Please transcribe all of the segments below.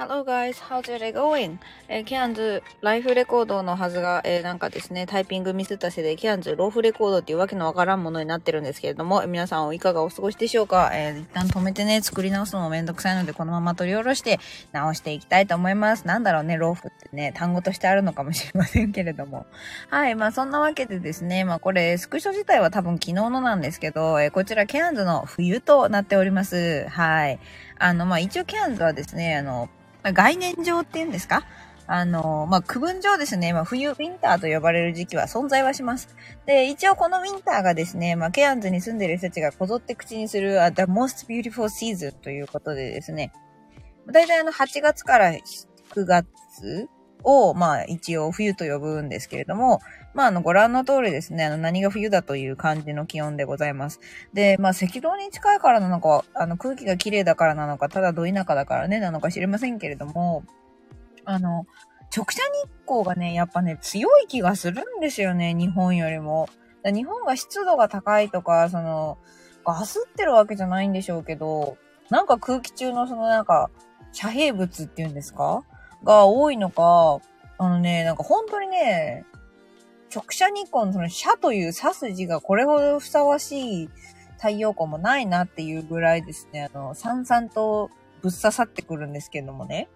Hello guys, how's your day going? えー、キャンズ、ライフレコードのはずが、えー、なんかですね、タイピングミスったせいで、キャンズ、ローフレコードっていうわけのわからんものになってるんですけれども、皆さんいかがお過ごしでしょうか？えー、一旦止めてね、作り直すのもめんどくさいので、このまま取り下ろして直していきたいと思います。なんだろうね、ローフってね、単語としてあるのかもしれませんけれども。はい、まあそんなわけでですね、まあこれ、スクショ自体は多分昨日のなんですけど、えー、こちらキャンズの冬となっております。はい。あの、まあ一応キャンズはですね、あの、概念上っていうんですか？あの、まあ、区分上ですね、まあ、冬、ウィンターと呼ばれる時期は存在はします。で、一応このウィンターがですね、まあ、ケアンズに住んでる人たちがこぞって口にする、The most beautiful season ということでですね、だいたいあの、8月から9月を、まあ、一応冬と呼ぶんですけれども、まあ、あの、ご覧の通りですね、あの、何が冬だという感じの気温でございます。で、まあ、赤道に近いからなのか、あの、空気が綺麗だからなのか、ただど田舎だからね、なのか知りませんけれども、あの、直射日光がね、やっぱね、強い気がするんですよね、日本よりも。日本が湿度が高いとか、その、ガスってるわけじゃないんでしょうけど、なんか空気中のそのなんか、遮蔽物っていうんですかが多いのか、あのね、なんか本当にね、直射日光のその遮という刺す字がこれほどふさわしい太陽光もないなっていうぐらいですね、あの、さんさんとぶっ刺さってくるんですけどもね。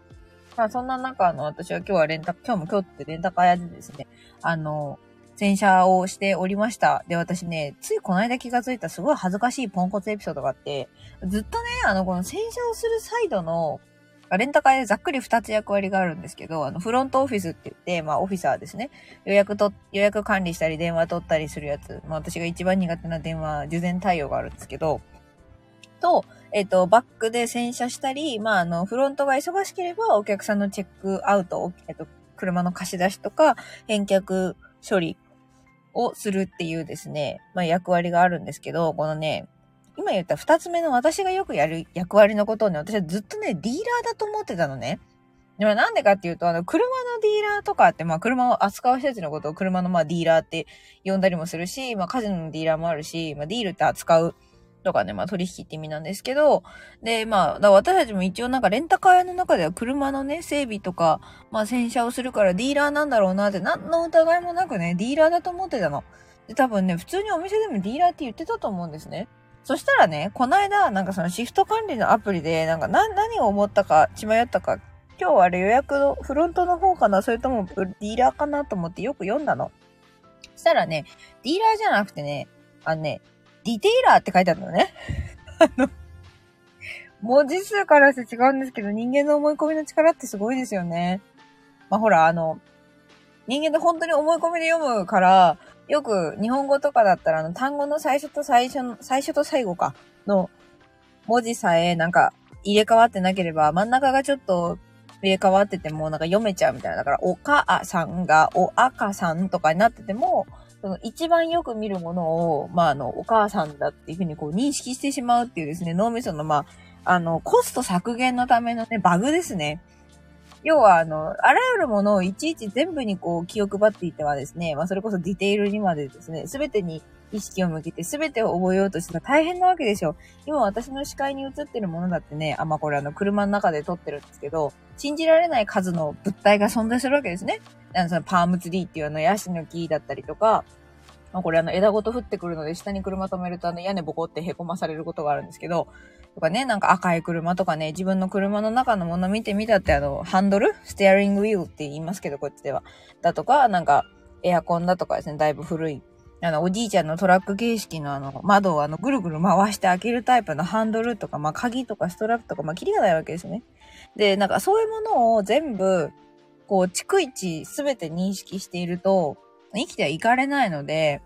まあそんな中、あの、私は今日はレンタ、今日も今日ってレンタカー屋でですね、あの、洗車をしておりました。で、私ね、ついこの間気がついたすごい恥ずかしいポンコツエピソードがあって、ずっとね、あの、この洗車をするサイドの、レンタカーでざっくり2つ役割があるんですけど、あの、フロントオフィスって言って、まあ、オフィサーですね。予約と、予約管理したり、電話取ったりするやつ。まあ、私が一番苦手な電話、受電対応があるんですけど、と、えっ、ー、と、バックで洗車したり、まあ、あの、フロントが忙しければ、お客さんのチェックアウト、えっ、ー、と、車の貸し出しとか、返却処理をするっていうですね、まあ、役割があるんですけど、このね、今言った二つ目の私がよくやる役割のことをね、私はずっとね、ディーラーだと思ってたのね。でもなんでかっていうと、あの、車のディーラーとかって、まあ、車を扱う人たちのことを車のまあ、ディーラーって呼んだりもするし、まあ、カジノのディーラーもあるし、まあ、ディールって扱うとかね、まあ取引って意味なんですけど、で、まあ、だ私たちも一応なんかレンタカー屋の中では車のね、整備とか、まあ洗車をするからディーラーなんだろうなって、何の疑いもなくね、ディーラーだと思ってたの。で、多分ね、普通にお店でもディーラーって言ってたと思うんですね。そしたらね、この間、なんかそのシフト管理のアプリで、なんか何、何を思ったか、血迷ったか、今日あれ予約のフロントの方かなそれともディーラーかなと思ってよく読んだの。そしたらね、ディーラーじゃなくてね、あのね、ディテイラーって書いてあるのね。あの、文字数からして違うんですけど、人間の思い込みの力ってすごいですよね。まあ、ほら、あの、人間で本当に思い込みで読むから、よく日本語とかだったら、あの、単語の最初と最初の、最初と最後か、の文字さえなんか入れ替わってなければ、真ん中がちょっと入れ替わっててもなんか読めちゃうみたいな。だから、お母さんがお赤さんとかになってても、その一番よく見るものを、まあ、あの、お母さんだっていうふうにこう認識してしまうっていうですね、脳みその、まあ、あの、コスト削減のためのね、バグですね。要は、あの、あらゆるものをいちいち全部にこう気を配っていてはですね、まあ、それこそディテールにまでですね、すべてに意識を向けて全てを覚えようとしたら大変なわけでしょ。今私の視界に映ってるものだってね、あ、まあ、これあの、車の中で撮ってるんですけど、信じられない数の物体が存在するわけですね。あの、そのパームツリーっていうあの、ヤシの木だったりとか、まあ、これあの枝ごと降ってくるので、下に車止めるとあの屋根ボコって凹まされることがあるんですけど、とかね、なんか赤い車とかね、自分の車の中のもの見てみたってあの、ハンドル？ステアリングウィールって言いますけど、こっちでは。だとか、なんか、エアコンだとかですね、だいぶ古い。あの、おじいちゃんのトラック形式のあの、窓をあの、ぐるぐる回して開けるタイプのハンドルとか、まあ、鍵とかストラップとか、まあ、キリがないわけですね。で、なんかそういうものを全部、こう、逐一すべて認識していると、生きてはいかれないので、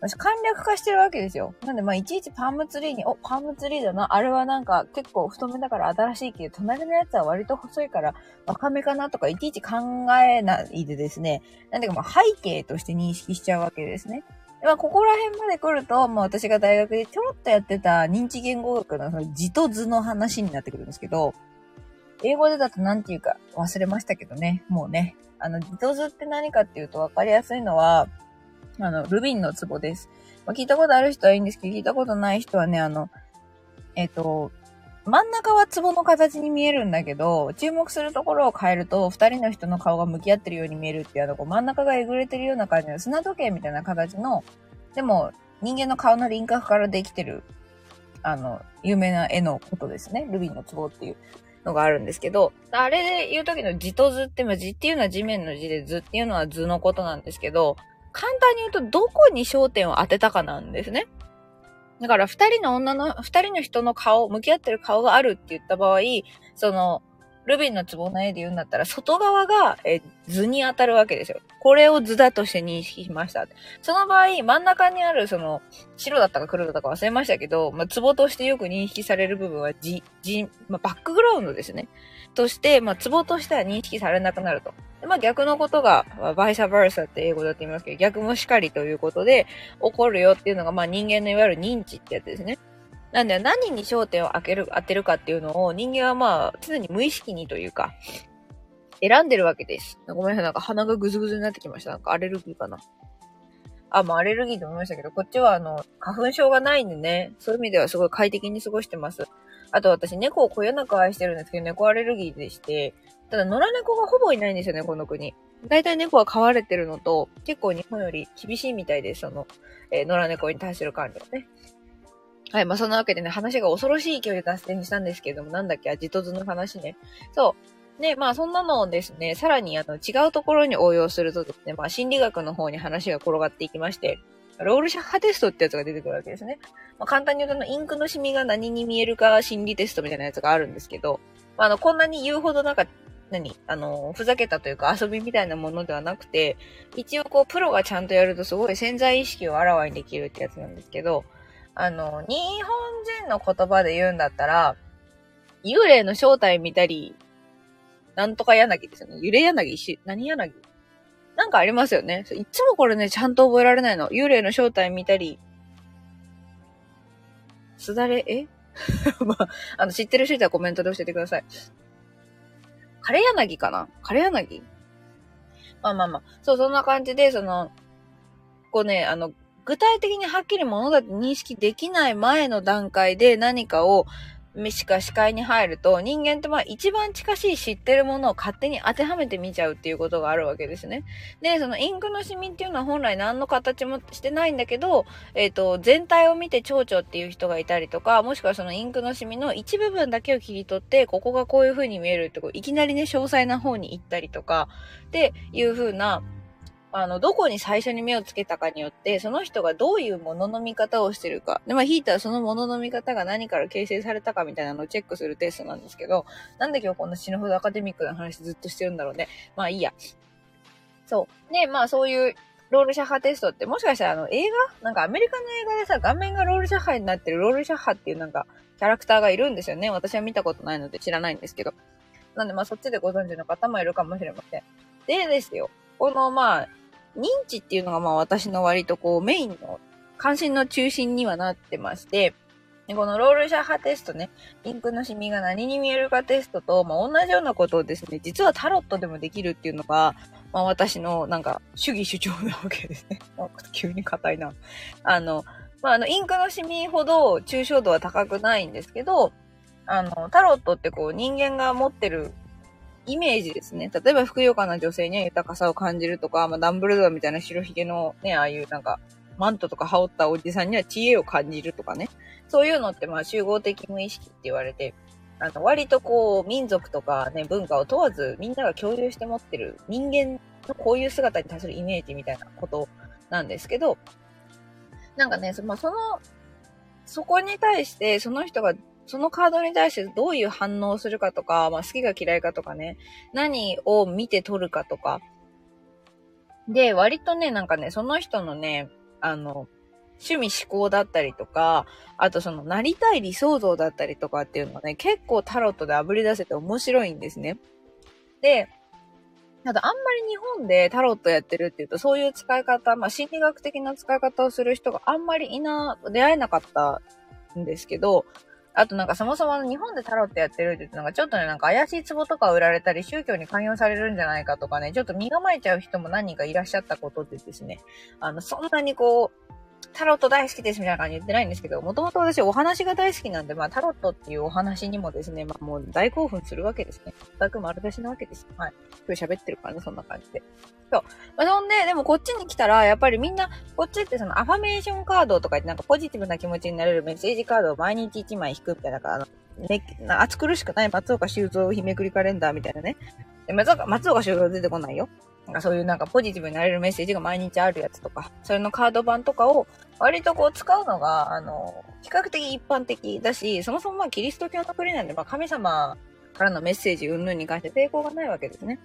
私簡略化してるわけですよ。なんで、まあ、いちいちパームツリーに、お、パームツリーだな。あれはなんか結構太めだから新しいけど、隣のやつは割と細いから若めかなとか、いちいち考えないでですね。なんでか、まあ、背景として認識しちゃうわけですね。まあ、ここら辺まで来ると、まあ、私が大学でちょろっとやってた認知言語学のその字と図の話になってくるんですけど、英語でだと何て言うか忘れましたけどね。もうね。あの、字と図って何かっていうと分かりやすいのは、あの、ルビンの壺です。まあ、聞いたことある人はいいんですけど、聞いたことない人はね、あの、えっ、と、真ん中は壺の形に見えるんだけど、注目するところを変えると、二人の人の顔が向き合ってるように見えるっていう、あの、こう真ん中がえぐれてるような感じの砂時計みたいな形の、でも、人間の顔の輪郭からできてる、あの、有名な絵のことですね。ルビーの壺っていうのがあるんですけど、あれで言う時の字と図って、字っていうのは地面の字で図っていうのは図のことなんですけど、簡単に言うとどこに焦点を当てたかなんですね。だから二人の女の、二人の人の顔、向き合ってる顔があるって言った場合、その、ルビンの壺の絵で言うんだったら、外側がえ図に当たるわけですよ。これを図だとして認識しました。その場合、真ん中にある、その、白だったか黒だったか忘れましたけど、まあ、壺としてよく認識される部分は、じ、じ、まあ、バックグラウンドですね。として、まあ、壺としては認識されなくなると。まあ、逆のことが、まあ、バイサバーサって英語だって言いますけど、逆もしかりということで、起こるよっていうのが、まあ、人間のいわゆる認知ってやつですね。なんで、何に焦点を当てる、当てるかっていうのを人間はまあ、常に無意識にというか、選んでるわけです。ごめんなさい、なんか鼻がぐずぐずになってきました。なんかアレルギーかな。あ、まあアレルギーと思いましたけど、こっちはあの、花粉症がないんでね、そういう意味ではすごい快適に過ごしてます。あと私猫をこよなく愛してるんですけど、猫アレルギーでして、ただ野良猫がほぼいないんですよね、この国。大体猫は飼われてるのと、結構日本より厳しいみたいです、その、えー、野良猫に対する管理はね。はい、まあそんなわけでね、話が恐ろしい勢いで脱線したんですけれども、なんだっけ、ジトズの話ね。そう。で、まあそんなのをですね、さらにあの違うところに応用するとですね、まあ心理学の方に話が転がっていきまして、ロールシャッハテストってやつが出てくるわけですね。まあ、簡単に言うと、インクのシミが何に見えるか心理テストみたいなやつがあるんですけど、まあ、あの、こんなに言うほどなんか、何？あの、ふざけたというか遊びみたいなものではなくて、一応こう、プロがちゃんとやるとすごい潜在意識をあらわにできるってやつなんですけど、あの、日本人の言葉で言うんだったら、幽霊の正体見たり、なんとか柳ですよね。揺れ柳？し、何柳？なんかありますよね。いつもこれね、ちゃんと覚えられないの。幽霊の正体見たり、すだれ、え？まあ、あの、知ってる人いたらコメントで教えてください。枯れ柳かな？枯れ柳？まあまあまあ。そう、そんな感じで、その、こうね、あの、具体的にはっきり物だって認識できない前の段階で何かをしか視界に入ると、人間ってまあ一番近しい知ってるものを勝手に当てはめて見ちゃうっていうことがあるわけですね。で、そのインクのシミっていうのは本来何の形もしてないんだけど、えっ、ー、と、全体を見て蝶々っていう人がいたりとか、もしくはそのインクのシミの一部分だけを切り取って、ここがこういう風に見えるってこう、いきなりね、詳細な方に行ったりとか、っていう風な、あの、どこに最初に目をつけたかによって、その人がどういうものの見方をしてるか。で、まあ、ヒーターはそのものの見方が何から形成されたかみたいなのをチェックするテストなんですけど、なんで今日こんな死ぬほどアカデミックな話ずっとしてるんだろうね。まあいいや。そう。で、まあそういうロールシャッハテストって、もしかしたらあの映画？なんかアメリカの映画でさ、画面がロールシャッハになってるロールシャッハっていうなんかキャラクターがいるんですよね。私は見たことないので知らないんですけど。なんでまあそっちでご存知の方もいるかもしれません。でですよ。このまあ、認知っていうのがまあ私の割とこうメインの関心の中心にはなってまして、このロールシャッハテストね、インクのシミが何に見えるかテストと、まあ、同じようなことをですね、実はタロットでもできるっていうのが、まあ、私のなんか主義主張なわけですね。急に硬いな。あの、まあ、あの、インクのシミほど抽象度は高くないんですけど、あの、タロットってこう人間が持ってるイメージですね。例えば、ふくよかな女性には豊かさを感じるとか、まあ、ダンブルドアみたいな白ひげのね、ああいうなんか、マントとか羽織ったおじさんには知恵を感じるとかね。そういうのって、まあ、集合的無意識って言われて、あの、割とこう、民族とかね、文化を問わず、みんなが共有して持ってる人間のこういう姿に対するイメージみたいなことなんですけど、なんかね、そ,、まあ、その、そこに対して、その人がそのカードに対してどういう反応をするかとか、まあ、好きか嫌いかとかね、何を見て取るかとか。で、割とね、なんかね、その人のね、あの、趣味思考だったりとか、あとそのなりたい理想像だったりとかっていうのがね、結構タロットで炙り出せて面白いんですね。で、ただあんまり日本でタロットやってるっていうと、そういう使い方、まあ心理学的な使い方をする人があんまりいな、出会えなかったんですけど、あとなんかそもそも日本でタロットやってるって言ってなんかちょっとね、なんか怪しい壺とか売られたり宗教に勧誘されるんじゃないかとかね、ちょっと身構えちゃう人も何人かいらっしゃったことでですね、あの、そんなにこう、タロット大好きですみたいな感じ言ってないんですけど、もともと私お話が大好きなんで、まあタロットっていうお話にもですね、まあもう大興奮するわけですね。全く丸出しなわけです。はい。今日喋ってるからね、そんな感じで。そう。まあ、そんで、でもこっちに来たら、やっぱりみんな、こっちってそのアファメーションカードとか言ってなんかポジティブな気持ちになれるメッセージカードを毎日1枚引くみたいな、あの、ね、暑苦しくない松岡修造日めくりカレンダーみたいなね。松岡、松岡修造出てこないよ。かそういうなんかポジティブになれるメッセージが毎日あるやつとか、それのカード版とかを割とこう使うのが、あの、比較的一般的だし、そもそもまあキリスト教の国なんで、まあ神様からのメッセージ云々に関して抵抗がないわけですね。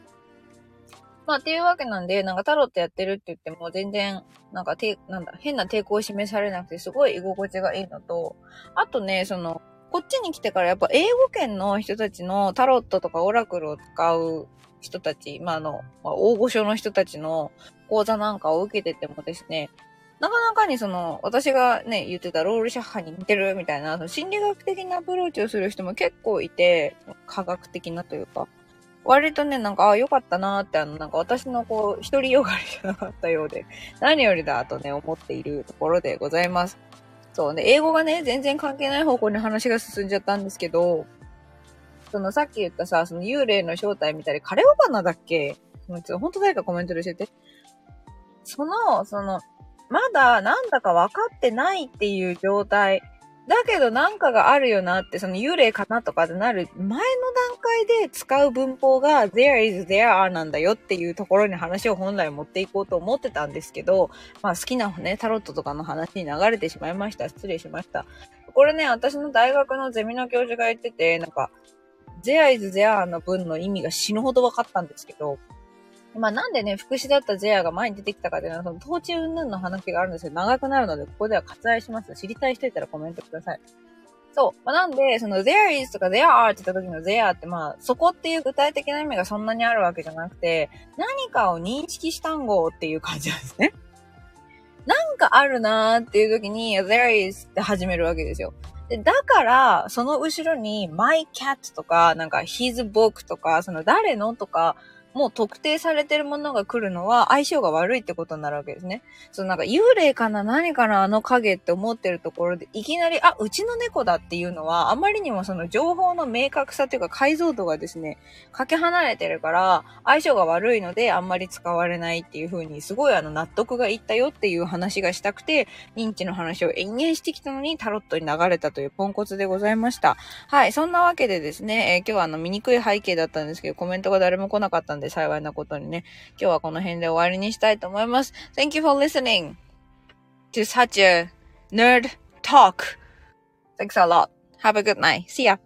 まあ、っていうわけなんで、なんかタロットやってるって言っても全然、なんかて、なんだ、変な抵抗を示されなくて、すごい居心地がいいのと、あとね、その、こっちに来てからやっぱ英語圏の人たちのタロットとかオラクルを使う人たち、まあ、あの、まあ、大御所の人たちの講座なんかを受けててもですね、なかなかにその、私がね、言ってたロールシャッハに似てるみたいな、その心理学的なアプローチをする人も結構いて、科学的なというか、割とね、なんか、ああ、よかったなーって、あの、なんか私のこう、一人よがりじゃなかったようで、何よりだとね、思っているところでございます。そうね、英語がね、全然関係ない方向に話が進んじゃったんですけど、そのさっき言ったさ、その幽霊の正体見たり、カレオバナだっけ？もうちょっと本当誰かコメントで教えて。その、その、まだなんだか分かってないっていう状態だけどなんかがあるよなって、その幽霊かなとかってなる前の段階で使う文法が there is there are なんだよっていうところに話を本来持っていこうと思ってたんですけど、まあ好きなね、タロットとかの話に流れてしまいました。失礼しました。これね、私の大学のゼミの教授が言ってて、なんか、there is there の文の意味が死ぬほど分かったんですけど、まあなんでね、副詞だったゼアが前に出てきたかっていうのは、その統治云々の話があるんですけど、長くなるので、ここでは割愛します。知りたい人いたらコメントください。そう。まあ、なんで、その there is とか there are って言った時の there ってまあ、そこっていう具体的な意味がそんなにあるわけじゃなくて、何かを認識した単語っていう感じなんですね。なんかあるなーっていう時に there is って始めるわけですよ。だから、その後ろに my cat とか、なんか his book とか、その誰の？とか、もう特定されてるものが来るのは相性が悪いってことになるわけですね。そのなんか幽霊かな何かなあの影って思ってるところでいきなり、あ、うちの猫だっていうのはあまりにもその情報の明確さというか解像度がですね、かけ離れてるから相性が悪いのであんまり使われないっていう風にすごいあの納得がいったよっていう話がしたくて認知の話を延々してきたのにタロットに流れたというポンコツでございました。はい。そんなわけでですね、えー、今日はあの醜い背景だったんですけどコメントが誰も来なかったんでで幸いなことにね、今日はこの辺で終わりにしたいと思います。Thank you for listening to such a nerd talk. Thanks a lot. Have a good night. See ya.